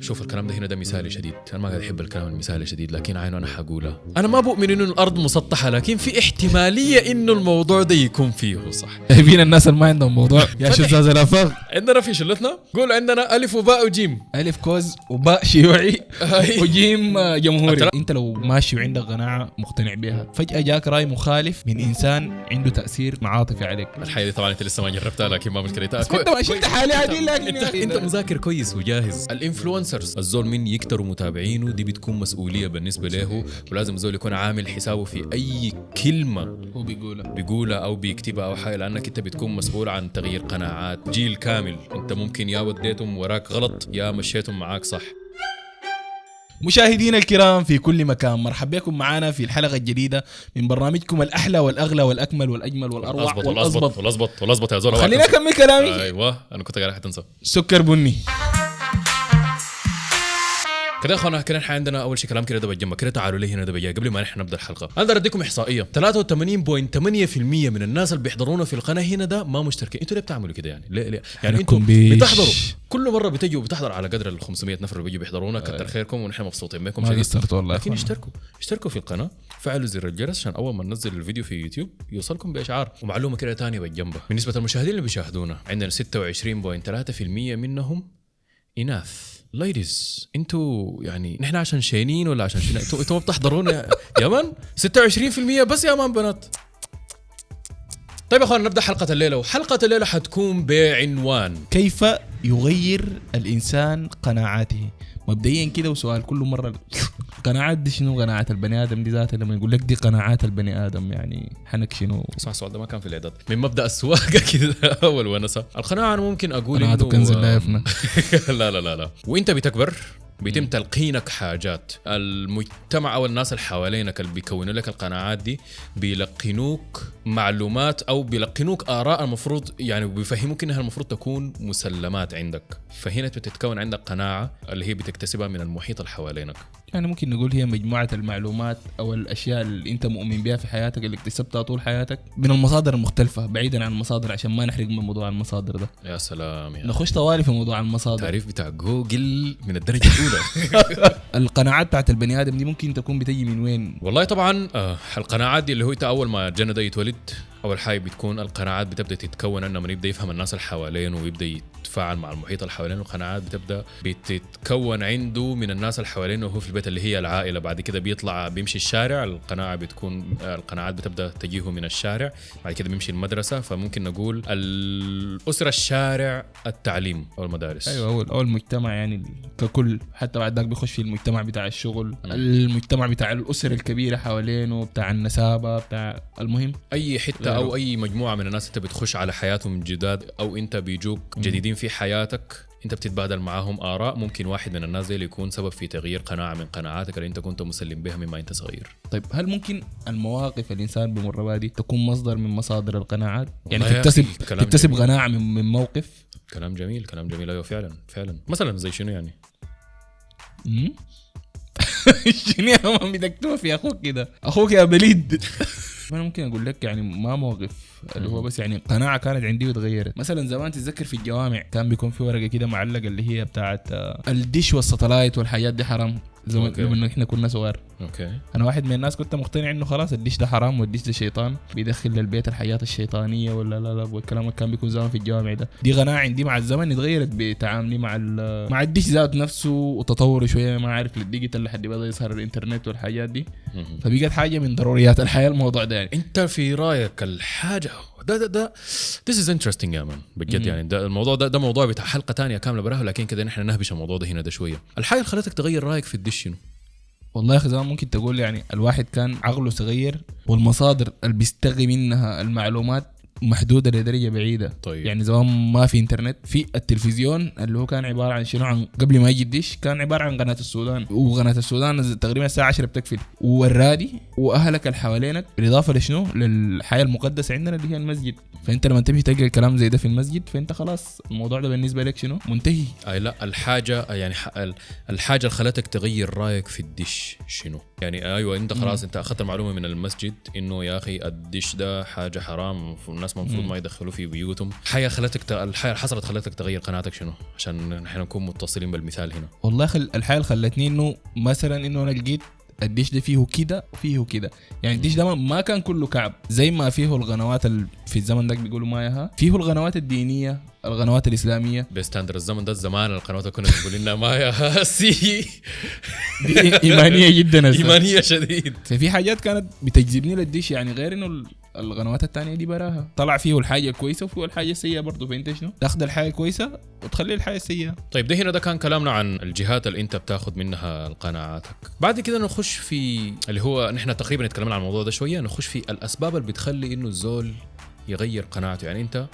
شوف الكلام ده هنا ده مثالي شديد. أنا ما قاعد أحب الكلام المثالي شديد لكن عينه أنا حقولها أنا ما بؤمن إنه الأرض مسطحة لكن في احتمالية إنه الموضوع ده يكون فيه صح. جايبين الناس اللي ما عندهم موضوع. يا شذاذ الأفاق. عندنا في شلتنا؟ قول عندنا ألف وباء وجيم. ألف كوز وباء شيوعي. وجيم جمهوري. أنت لو ماشي وعندك قناعة مقتنع بها فجأة جاك راي مخالف من إنسان عنده تأثير عاطفي عليك. الحقيقة دي طبعا أنت لسه ما جربتها لكن ما مشكله أنت ما شلت حالي عديل لكن أنت أخي أنت مذاكر كويس وجاهز. الانفلونسرز الزول من يكتروا متابعينه دي بتكون مسؤولية بالنسبة له. ولازم الزول يكون عامل حسابه في أي كلمة هو بيقولها. بيقولها أو بيكتبها أو حاجة لأنك أنت بتكون مسؤول عن تغيير قناعات. جيل كامل. أنت ممكن يا وديتهم وراك غلط يا مشيتهم معاك صح. مشاهدينا الكرام في كل مكان. مرحبا بكم معنا في الحلقة الجديدة من برنامجكم الأحلى والأغلى والأكمل والأجمل والأروع اظبط والاظبط والاظبط والاظبط والاظبط يا زول خليني أكمل. كلامي. أيوه أنا كنت قاعد حتنسى سكر بني. كده أخوانا كده إحنا عندنا أول شيء كلام كده ده بجنب كده تعالوا لي هنا ده بجاي قبل ما نحن نبدأ الحلقة. أنا بدي اديكم إحصائية. 83.8% من الناس اللي بيحضرونا في القناة هنا ده ما مشتركين. أنتوا ليه بتعملوا كده يعني؟ ليه ليه؟ يعني أنتوا. بتحضروا. كل مرة بتجوا بتحضر على قدر ال 500 نفر اللي بيجوا بيحضرونا كتر خيركم ونحن مبسوطين بكم. ما شديد والله لكن. اشتركوا. اشتركوا في القناة. فعلوا زر الجرس عشان أول ما ننزل الفيديو في يوتيوب يوصلكم بإشعار. ومعلومة كده تانية بالجنبه بالنسبة للمشاهدين اللي بيشاهدونا عندنا 26.3% منهم إناث. ladies أنتوا يعني نحن عشان شينين ولا عشان شنو؟ أنتوا أنتوا ما بتحضرونا يا- man 26% بس يا بنات. طيب يا اخوان نبدأ حلقة الليلة. وحلقة الليلة حتكون بعنوان كيف يغير الإنسان قناعاته؟ مبدئيا كده وسؤال كل مرة. قناعات دي شنو؟ قناعات البني آدم دي ذاتها لما يقول لك دي قناعات البني آدم يعني حنك شنو؟ اسمع السؤال ده ما كان في الإعداد. من مبدأ السواقة كده أول ونسة. القناعة أنا ممكن أقول إنه كنز لا يفنى لا لا لا لا. وإنت بتكبر؟ بيتم تلقينك حاجات. المجتمع أو الناس اللي حوالينك اللي بيكونوا لك القناعات دي بيلقنوك معلومات أو بيلقنوك آراء المفروض يعني بيفهموك إنها المفروض تكون مسلمات عندك. فهنا بتتكون عندك قناعة اللي هي بتكتسبها من المحيط اللي حوالينك. يعني ممكن نقول هي مجموعة المعلومات أو الأشياء اللي أنت مؤمن بها في حياتك اللي اكتسبتها طول حياتك من المصادر المختلفة بعيدا عن المصادر عشان ما نحرق من موضوع المصادر ده. يا سلام يا نخش طوالي في موضوع المصادر. التعريف بتاع جوجل من الدرجة الأولى. القناعات بتاعت البني آدم دي ممكن تكون بتجي من وين؟ والله طبعا آه القناعات دي اللي هو أنت أول ما الجنة ده يتولد اول حاجة بتكون القناعات بتبدأ تتكون إنه من يبدأ يفهم الناس اللي حوالينه ويبدأ يتفاعل مع المحيط اللي حوالينه القناعات بتبدأ بتتكون عنده من الناس اللي حوالينه وهو في البيت اللي هي العائلة. بعد كده بيطلع بيمشي الشارع القناعة بتكون القناعات بتبدأ تجيه من الشارع. بعد كده بيمشي المدرسة فممكن نقول الأسرة الشارع التعليم أو المدارس. أيوه هو هو المجتمع يعني ككل. حتى بعد ذاك بيخش في المجتمع بتاع الشغل. المجتمع بتاع الاسر الكبيرة حوالينه بتاع النسابة بتاع المهم. أي حتة أو أي مجموعة من الناس أنت بتخش على حياتهم جداد أو أنت بيجوك جديدين في حياتك أنت بتتبادل معاهم آراء ممكن واحد من الناس دي اللي يكون سبب في تغيير قناعة من قناعاتك اللي أنت كنت مسلم بها مما أنت صغير. طيب هل ممكن المواقف الانسان بمر بها دي تكون مصدر من مصادر القناعات؟ يعني تكتسب تكتسب جميل. قناعه من, من موقف؟ كلام جميل كلام جميل. أيوه فعلا فعلا. مثلا زي شنو يعني؟ شنو يا man بتكتبها في أخوك كده. أخوك يا بليد. أنا ممكن أقول لك يعني ما موقف اللي هو بس يعني قناعة كانت عندي وتغيرت. مثلا زمان تتذكر في الجوامع كان بيكون في ورقة كده معلقة اللي هي بتاعت آه، الدش والساتلايت والحاجات دي حرام. زمان okay. لما إحنا كنا صغار. okay. أنا واحد من الناس كنت مقتنع إنه خلاص الدش ده حرام والدش ده شيطان. بيدخل للبيت الحياة الشيطانية ولا لا لا والكلام اللي كان بيكون زمان في الجوامع ده. دي قناعه عندي مع الزمن اتغيرت بتعاملي مع مع الدش ذات نفسه وتطوره شوية. ما عارف لل digital لحد بدا يظهر الإنترنت والحاجات دي. فبقت حاجة من ضروريات الحياة الموضوع ده يعني. أنت في رأيك الحاجة ده ده ده this is interesting يا man بجد يعني. ده الموضوع ده ده موضوع بتاع حلقة تانية كاملة براه لكن كده نحن نهبش الموضوع ده هنا ده شوية. الحاجة اللي خلتك تغير رأيك في الدش شنو؟ والله يا أخي زمان ممكن تقول يعني الواحد كان عقله صغير والمصادر اللي بيستقي منها المعلومات محدودة لدرجة بعيدة. طيب. يعني زمان ما في إنترنت في التلفزيون اللي هو كان عبارة عن شنو عن قبل ما يجي الدش كان عبارة عن قناة السودان. وقناة السودان تقريبا الساعة 10 بتقفل. والرادي وأهلك اللي حوالينك بالإضافة لشنو؟ للحياة المقدسة عندنا اللي هي المسجد. فأنت لما تمشي تلقى الكلام زي ده في المسجد فأنت خلاص الموضوع ده بالنسبة لك شنو؟ منتهي. أي لا الحاجة يعني الحاجة اللي خلتك تغير رأيك في الدش شنو؟ يعني أيوه أنت خلاص أنت أخذت المعلومة من المسجد إنه يا أخي الدش ده حاجة حرام والناس المفروض ما يدخلوا في بيوتهم. حاجة خلتك ت... الحاجة اللي حصلت خلتك تغير قناعتك شنو؟ عشان نحن نكون متصلين بالمثال هنا. والله خل... الحاجة اللي خلتني إنه مثلا إنه أنا لقيت الديش ده فيه كده وفيه كده. يعني الديش ده ما- كان كله كعب. زي ما فيه القنوات ال... في الزمن ده بيقولوا مايها فيه القنوات الدينية القنوات الإسلامية. بستاندر الزمن ده الزمان القنوات كنا بنقول لنا ما يا سي. دي إيمانية جدا. إيمانية شديد. ففي حاجات كانت بتجذبني للديش يعني غير إنه القنوات التانية دي براها. طلع فيه الحاجة الكويسه وفيه الحاجة السيئة برضه فانت شنو تاخذ الحاجة الكويسه وتخلي الحاجة السيئة. طيب ده هنا ده كان كلامنا عن الجهات اللي انت بتاخذ منها قناعاتك بعد كده نخش في اللي هو نحن تقريبا اتكلمنا عن الموضوع ده شوية نخش في الأسباب اللي بتخلي إنه الزول يغير قناعته. يعني انت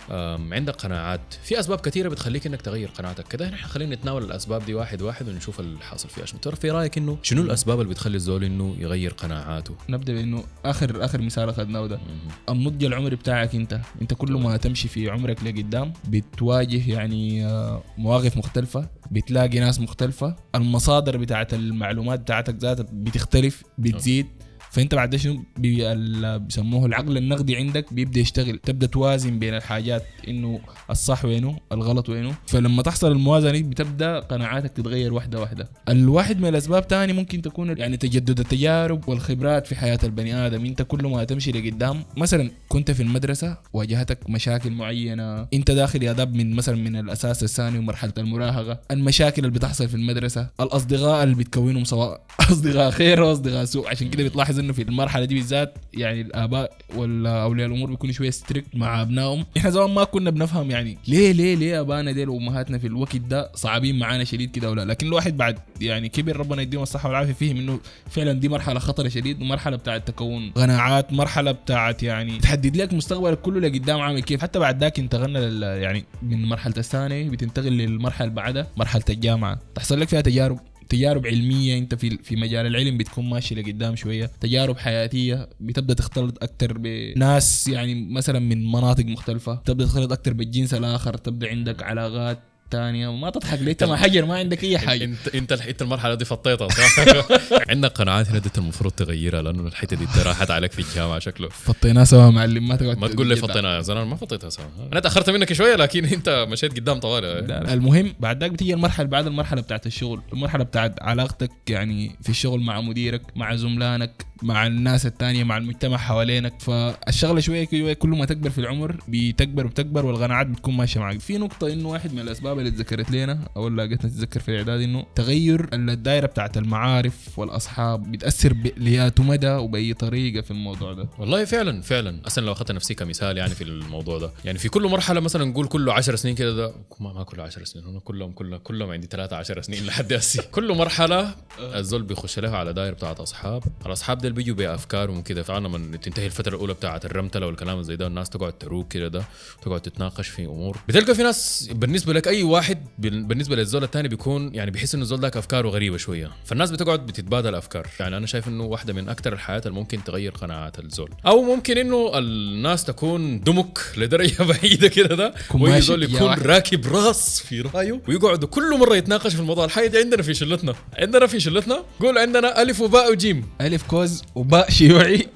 عندك قناعات. في أسباب كثيرة بتخليك إنك تغير قناعتك. كده نحن خلينا نتناول الأسباب دي واحد واحد ونشوف اللي حاصل فيها. شنو ترى في رأيك إنه شنو الأسباب اللي بتخلي الزول إنه يغير قناعاته؟ نبدأ بإنه آخر آخر مثال أخذناه ده. النضج العمري بتاعك أنت؟ أنت كل ما تمشي في عمرك لقدام بتواجه يعني آه، مواقف مختلفة بتلاقي ناس مختلفة. المصادر بتاعت المعلومات بتاعتك ذاتها بتختلف بتزيد. فانت بعد شنو بيسموه العقل النقدي عندك بيبدأ يشتغل. تبدأ توازن بين الحاجات إنه الصح وينه الغلط وينه. فلما تحصل الموازنة دي بتبدأ قناعاتك تتغير واحدة واحدة. الواحد من الأسباب تاني ممكن تكون يعني تجدد التجارب والخبرات في حياة البني آدم. أنت كل ما تمشي لقدام مثلا كنت في المدرسة واجهتك مشاكل معينة. أنت داخل يا داب من مثلا من الأساس الثاني ومرحلة المراهقة. المشاكل اللي بتحصل في المدرسة الأصدقاء اللي بتكونهم سواء أصدقاء خير واصدقاء سوء. عشان كده بتلاحظ إنه في المرحلة دي بالذات يعني الآباء ولا اولياء الأمور بيكونوا شوية strict مع أبنائهم. إحنا زمان ما كنا بنفهم يعني ليه ليه ليه ابانا ديل وأمهاتنا في الوقت ده صعبين معانا شديد كده ولا لكن الواحد بعد يعني كبر ربنا يديهم الصحة والعافية. فيهم إنه فعلا دي مرحلة خطرة شديد ومرحلة بتاعت تكون قناعات مرحلة بتاعت يعني تحدد لك مستقبلك كله لقدام عامل كيف. حتى بعد ذاك انتقلنا يعني من مرحلة الثانوي بتنتقل للمرحلة اللي بعدها مرحلة الجامعة. تحصل لك فيها تجارب. تجارب علمية انت في في مجال العلم بتكون ماشي لقدام شوية. تجارب حياتية بتبدأ تختلط أكثر بناس يعني مثلا من مناطق مختلفة تبدأ تختلط أكثر بالجنس الآخر تبدأ عندك علاقات تانية وما تضحك ليه؟ انت ما حجر ما عندك أي حاجة. انت إنت إنت المرحلة دي فطيتها صح؟ عندك قناعات هنا دي المفروض تغيرها لأنه الحتة دي راحت عليك في الجامعة شكله. فطيناه سوا معلم ما تقعد ما تقول لي تجدع. فطينا يا زلمة ما فطيتها سوا. أنا تأخرت منك شوية لكن أنت مشيت قدام لا. المهم بعد ذاك بتيجي المرحلة بعد المرحلة بتاعت الشغل. المرحلة بتاعت علاقتك يعني في الشغل مع مديرك مع زملانك مع الناس التانية مع المجتمع حوالينك. فالشغلة شوية شوية كل ما تكبر في العمر بتكبر وتكبر والقناعات بتكون ماشية معك في نقطة إنه واحد من الأسباب اللي اتذكرت لنا أو اللي لقيتنا تتذكر في الإعداد إنه تغير الدائره بتاعت المعارف والأصحاب بتأثر ب- ليات مدى وبأي طريقة في الموضوع ده. والله فعلا فعلا. أصلا لو أخذت نفسي كمثال يعني في الموضوع ده. يعني في كل مرحلة مثلا نقول كله 10 سنين كده ده ما, ما كله 10 سنين أنا كلهم كلهم كلهم عندي 13 سنين لحد هسي كل مرحلة الزول بيخش لها على دايرة بتاعت أصحاب. الأصحاب دول بيجوا بأفكارهم وكده. فعلا لما تنتهي الفترة الأولى بتاعت الرمتلة والكلام زي ده الناس تقعد تروق كده ده تقعد تتناقش في أمور. بتلقى في ناس بالنسبة لك أي واحد بال- بالنسبة للزول الثاني بيكون يعني بيحس إنه الزول ذاك افكاره غريبة شوية. فالناس بتقعد بتتبادل أفكار. يعني أنا شايف إنه واحدة من أكثر الحياة اللي ممكن تغير قناعات الزول. أو ممكن إنه الناس تكون دمك لدرجة بعيدة كده ده يكون ويجي ماشي زول يا يكون. راكب راس في رأيه ويقعدوا كل مرة يتناقش في الموضوع. الحاجة دي عندنا في شلتنا. عندنا في شلتنا؟ قول عندنا ألف وباء وجيم. ألف كوز. وباء شيوعي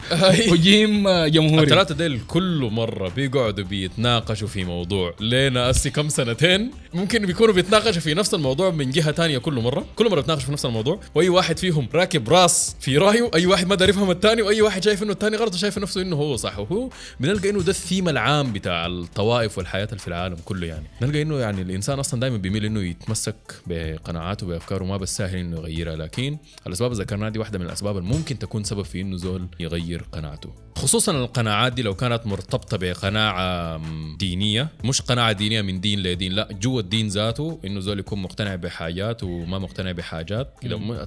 وجيم آه، جمهوري. الثلاثة ديل كل مرة بيقعدوا بيتناقشوا في موضوع لينا أسي كم سنتين. ممكن بيكونوا بيتناقشوا في نفس الموضوع من جهة تانية كل مرة. كل مرة بيتناقشوا في نفس الموضوع. وأي واحد فيهم راكب راس في رأيه أي واحد ما داري يفهم الثاني وأي واحد شايف إنه الثاني غلط وشايف نفسه إنه هو صح. وهو بنلقى إنه ده الثيم العام بتاع الطوائف والحياة اللي في العالم كله يعني. نلقى إنه يعني الإنسان أصلا دائما بيميل إنه يتمسك بقناعاته وبأفكاره ما بالساهل إنه يغيرها. لكن الأسباب اللي ذكرناها دي واحدة من الأسباب اللي ممكن تكون سبب في إنه زول يغير قناعته. خصوصا القناعات دي لو كانت مرتبطة بقناعة دينية مش قناعة دينية من دين لدين لا جوا الدين ذاته إنه زول يكون مقتنع بحاجات وما مقتنع بحاجات.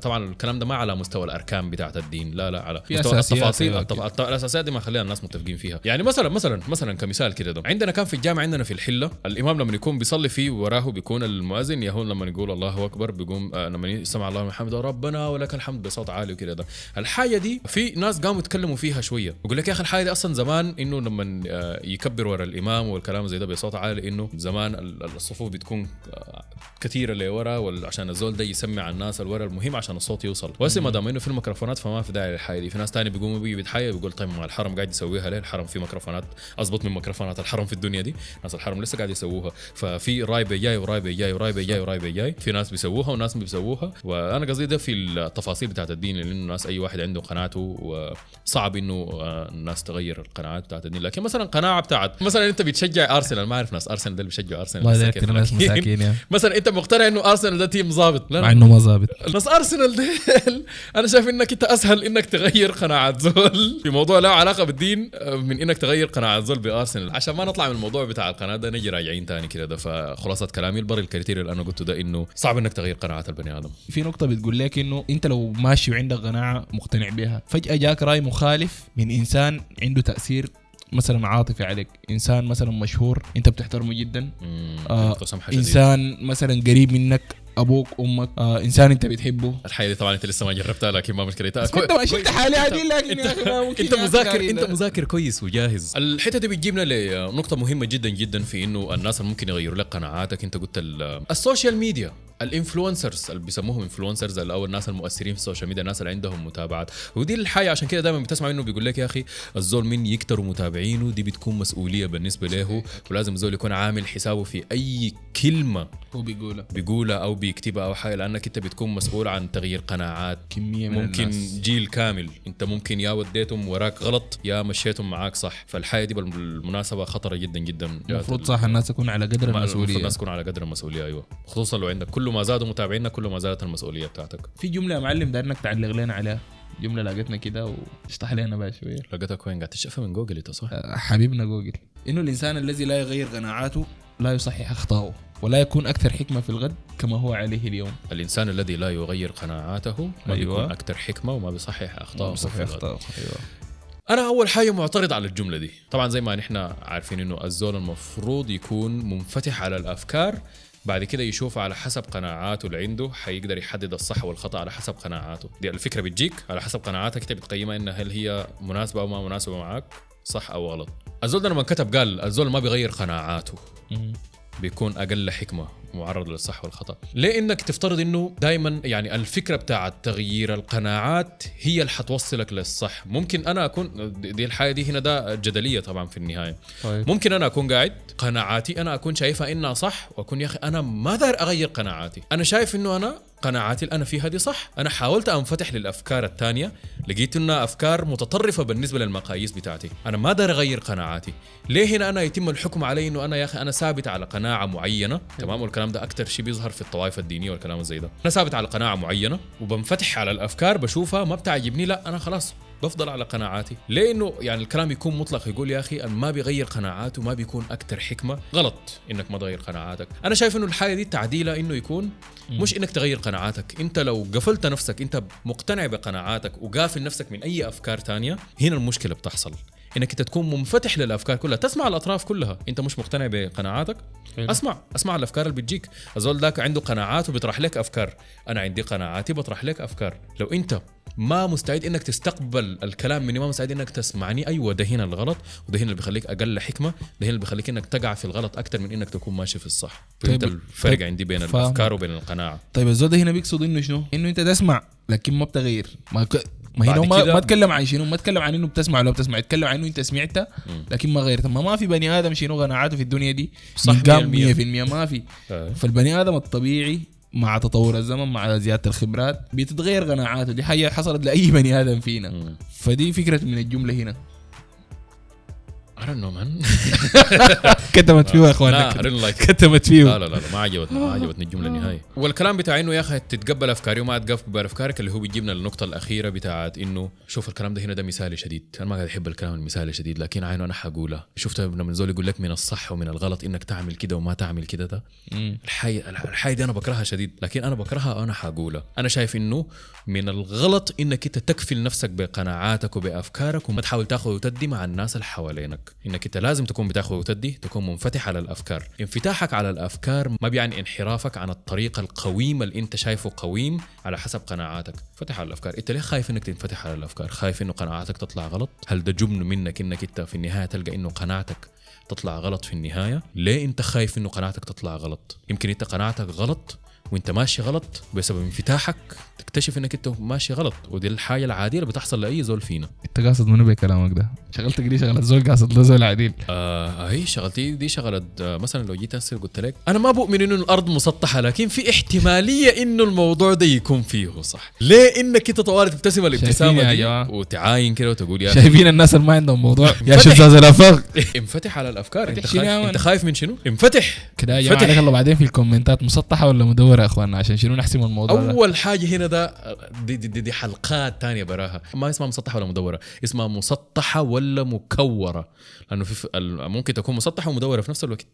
طبعا الكلام ده ما على مستوى الأركان بتاعت الدين لا لا على مستوى التفاصيل. أيوة. الأساسيات دي ما خليها الناس متفقين فيها. يعني مثلا مثلا مثلا كمثال كده ده. عندنا كان في الجامع عندنا في الحلة الإمام لما يكون بيصلي فيه وراه بيكون المؤذن يهون لما يقول الله أكبر بيقوم آه لما يسمع الله من حمده ربنا ولك الحمد بصوت عالي وكده ده. الحاجة دي في ناس قاموا يتكلموا فيها شوية. يقول لك يا أخي الحاجة دي أصلا زمان إنه لما آه، يكبر ورا الإمام والكلام زي ده بصوت عالي إنه زمان ال- الصفوف بتكون آه، كثيرة لورا عشان الزول ده يسمع الناس الورا المهم عشان الصوت يوصل. وهسه ما دام إنه في الميكروفونات فما في داعي للحاجه دي في ناس تاني بيقوموا بيجي بيتحايل بيقول طيب ما الحرم قاعد يسويها ليه؟ الحرم في ميكروفونات اضبط من ميكروفونات الحرم في الدنيا دي. ناس الحرم لسه قاعد يسووها. ففي رايبة جاي ورايبة جاي ورايبة جاي ورايبة جاي. في ناس بيسووها وناس ما بيسووها. وأنا قصدي ده في التفاصيل بتاعت الدين لأنه الناس أي واحد عنده قناعته وصعب إنه آه، الناس تغير القناعات بتاعت الدين. لكن مثلا قناعة بتاعت مثلا أنت بتشجع أرسنال ما أعرف ناس أرسنال ده اللي بيشجعوا أرسنال. الله مساكين. يذكر ناس مساكين يا مثلا أنت مقتنع إنه أرسنال ده team ظابط؟ مع إنه ما ظابط. ناس أرسنال ديل أنا شايف إنك أنت أسهل إنك تغير قناعات زول. في موضوع له علاقة بالدين آه، من إنك تغير قناعات زول بأرسنال. عشان ما نطلع من الموضوع بتاع القناة ده نجي راجعين تاني كده. ده فخلاصة كلامي البر ال criteria اللي أنا قلته ده إنه صعب إنك تغير قناعات البني آدم. في نقطة بتقول لك إنه أنت لو ماشي وعندك قناعة مقتنع بها فجأة جاك رأي مخالف من إنسان عنده تأثير مثلا عاطفي عليك. إنسان مثلا مشهور أنت بتحترمه جدا. آه،. إنسان مثلا قريب منك أبوك أمك. آه إنسان أنت بتحبه. الحقيقة دي طبعا أنت لسه ما جربتها لكن ما مشكلة. أنت ما شلت حالي عديل لكن انت أخي مذاكر علينا. أنت مذاكر كويس وجاهز. الحتة دي بتجيبنا لنقطة مهمة جدا جدا في إنه الناس اللي ممكن يغيروا لك قناعاتك. أنت قلت ال- ال social media. ال influencers اللي بيسموهم influencers أو الناس المؤثرين في ال social media الناس اللي عندهم متابعات. ودي الحاجة عشان كده دائما بتسمع منه بيقول لك يا أخي الزول من يكتروا متابعينه؟ دي بتكون مسؤولية بالنسبة له ولازم الزول يكون عامل حسابه في أي كلمة هو بيقولها. بيقولها أو بيكتبها أو حاجة لأنك أنت بتكون مسؤول عن تغيير قناعات. كمية من ممكن الناس. جيل كامل أنت ممكن يا وديتهم وراك غلط يا مشيتهم معاك صح. فالحياه دي بالمناسبة خطرة جدا جدا. المفروض صح الناس تكون على قدر المفروض المسؤولية. الناس تكون على قدر المسؤولية أيوه. خصوصا لو عندك كل ما زادوا متابعينك كل ما زادت المسؤولية بتاعتك. في جملة يا معلم دارنك تعلق لنا عليها. جملة لقيتنا كده واشطح لنا بقى شوية. لقيتك وين قاعد تشوفها من جوجل إنت صح؟ آه، حبيبنا جوجل. إنه الإنسان الذي لا يغير قناعاته لا يصحح اخطائه ولا يكون أكثر حكمة في الغد كما هو عليه اليوم. الإنسان الذي لا يغير قناعاته ما أيوة. بيكون أكثر حكمة وما بيصحح اخطائه يصحح في الغد. اخطائه أيوه. أنا أول حاجة معترض على الجملة دي. طبعا زي ما نحن عارفين إنه الزول المفروض يكون منفتح على الأفكار بعد كده يشوف على حسب قناعاته اللي عنده حيقدر يحدد الصح والخطأ على حسب قناعاته. دي الفكرة بتجيك على حسب قناعاتك انت بتقيمها انها هل هي مناسبة أو ما مناسبة معاك صح أو غلط. الزول ده لما كتب قال الزول ما بيغير قناعاته. بيكون أقل حكمة معرض للصح والخطأ. ليه إنك تفترض إنه دائما يعني الفكرة بتاعت تغيير القناعات هي اللي حتوصلك للصح؟ ممكن أنا أكون دي دي الحاجة دي هنا ده جدلية طبعا في النهاية. طيب. ممكن أنا أكون قاعد قناعاتي أنا أكون شايفها إنها صح وأكون يا أخي أنا ما دار أغير قناعاتي. أنا شايف إنه أنا قناعاتي اللي أنا فيها دي صح؟ أنا حاولت أنفتح للأفكار الثانية لقيت انها أفكار متطرفة بالنسبة للمقاييس بتاعتي. أنا ما دار أغير قناعاتي. ليه هنا أنا يتم الحكم علي إنه أنا يا أخي أنا ثابت على قناعة معينة؟ تمام؟ والكلام ده أكثر شيء بيظهر في الطوائف الدينية والكلام زي ده. أنا ثابت على قناعة معينة وبنفتح على الأفكار بشوفها ما بتعجبني لا أنا خلاص. بفضل على قناعاتي. ليه انه يعني الكلام يكون مطلق يقول يا أخي ما بيغير قناعاته ما بيكون أكثر حكمة. غلط إنك ما تغير قناعاتك. أنا شايف إنه الحاجة دي تعديلها إنه يكون مش إنك تغير قناعاتك. أنت لو قفلت نفسك أنت مقتنع بقناعاتك وقافل نفسك من أي أفكار تانية هنا المشكلة بتحصل. إنك أنت تكون منفتح للأفكار كلها. تسمع الأطراف كلها. أنت مش مقتنع بقناعاتك؟ حلو. أسمع. أسمع الأفكار اللي بتجيك. الزول ذاك عنده قناعات وبيطرح لك أفكار. أنا عندي قناعاتي بطرح لك أفكار. لو أنت ما مستعد إنك تستقبل الكلام مني ما مستعد إنك تسمعني أيوه ده هنا الغلط وده هنا اللي بيخليك أقل حكمة ده هنا اللي بيخليك إنك تقع في الغلط أكثر من إنك تكون ماشي في الصح. طيب- فهمت الفرق طيب عندي بين فاهم. الأفكار وبين القناعة. طيب الزول ده هنا بيقصد إنه شنو؟ إنه أنت تسمع لكن ما بتغير. ما ك... ما هنا ما, ما تكلم عن شنو؟ ما تكلم عن إنه بتسمع ولا بتسمع تكلم عن إنه أنت سمعت لكن ما غيرت ما, ما في بني آدم شنو قناعاته في الدنيا دي؟ صح نقام 100%. 100% ما في. فالبني آدم الطبيعي مع تطور الزمن مع زيادة الخبرات بتتغير قناعاته. دي حاجة حصلت لأي بني آدم فينا. فدي فكرة من الجملة هنا. I don't know man. كتمت فيه يا لا didn't like كتمت فيه. لا لا لا ما عجبتني ما عجبتني الجملة النهائية. والكلام بتاع إنه يا أخي تتقبل أفكاري وما تقبل افكارك اللي هو بيجيبنا للنقطة الأخيرة بتاعت إنه شوف الكلام ده هنا ده مثالي شديد. أنا ما قاعد أحب الكلام المثالي شديد لكن عينه أنا حقوله. شفت لما زول يقول لك من الصح ومن الغلط إنك تعمل كده وما تعمل كده ده. الحي الحي دي أنا بكرهها شديد لكن أنا بكرهها وأنا حقولها أنا شايف إنه من الغلط إنك أنت تكفل نفسك بقناعاتك وبأفكارك وما تحاول تاخذ وتدي مع الناس اللي حوالينك. إنك أنت لازم تكون بتاخذ وتدي تكون منفتح على الأفكار. انفتاحك على الأفكار ما بيعني انحرافك عن الطريق القويم اللي أنت شايفه قويم على حسب قناعاتك. فتح على الأفكار. أنت ليه خايف إنك تنفتح على الأفكار؟ خايف إنه قناعاتك تطلع غلط؟ هل ده جبن منك إنك أنت في النهاية تلقى إنه قناعتك تطلع غلط في النهاية؟ ليه أنت خايف إنه قناعتك تطلع غلط؟ يمكن أنت قناعتك غلط وانت ماشي غلط بسبب انفتاحك تكتشف انك انت ماشي غلط ودي الحاجة العادية اللي بتحصل لأي زول فينا. انت قاصد منو بكلامك ده؟ شغلتك دي شغلة زول قاصد له زول عديل. آه هي شغلتي دي شغلت آه مثلا لو جيت هسه قلت لك أنا ما بؤمن إنه الأرض مسطحة لكن في احتمالية إنه الموضوع ده يكون فيه صح. ليه إنك أنت طوال تبتسم الابتسامة دي؟ وتعاين كده وتقول يا شايفين الناس اللي ما عندهم موضوع؟ يا. شزاز الأفاق! انفتح على الأفكار. خايف؟ انت خايف من شنو؟ انفتح! كده يا جماعة. عليك الله بعدين في الكومنتات مسطحة ولا مدورة يا إخواننا؟ عشان شنو نحسم الموضوع ده؟ أول حاجة هنا ده دي, دي, دي, دي حلقات تانية براها. ما اسمها مسطحة ولا مدورة اسمها مسطحة ولا مكورة. لأنه في ممكن تكون مسطحة ومدورة في نفس الوقت.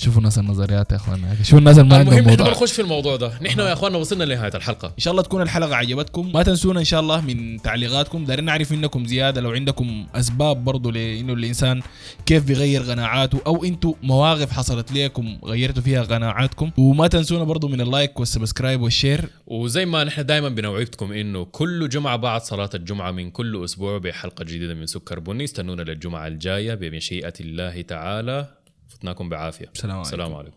شوفوا الناس النظريات يا إخواننا. شوفوا الناس اللي ما عندهم المهم إحنا موضوع بنخش في الموضوع ده. نحن يا إخواننا وصلنا لنهاية الحلقة. إن شاء الله تكون الحلقة عجبتكم. ما تنسونا إن شاء الله من تعليقاتكم. دارين نعرف منكم زيادة لو عندكم أسباب برضو لأنه الإنسان كيف بيغير قناعاته أو أنتم مواقف حصلت لكم غيرتوا فيها قناعاتكم. وما تنسونا برضو من ال like وال subscribe وال share. وزي ما نحن دائما بنوعدكم إنه كل جمعة بعد صلاة الجمعة من كل أسبوع بحلقة جديدة من سكر بني. استنونا للجمعة الجاية بمشيئة الله تعالى. فتناكم بعافية السلام عليكم. السلام عليكم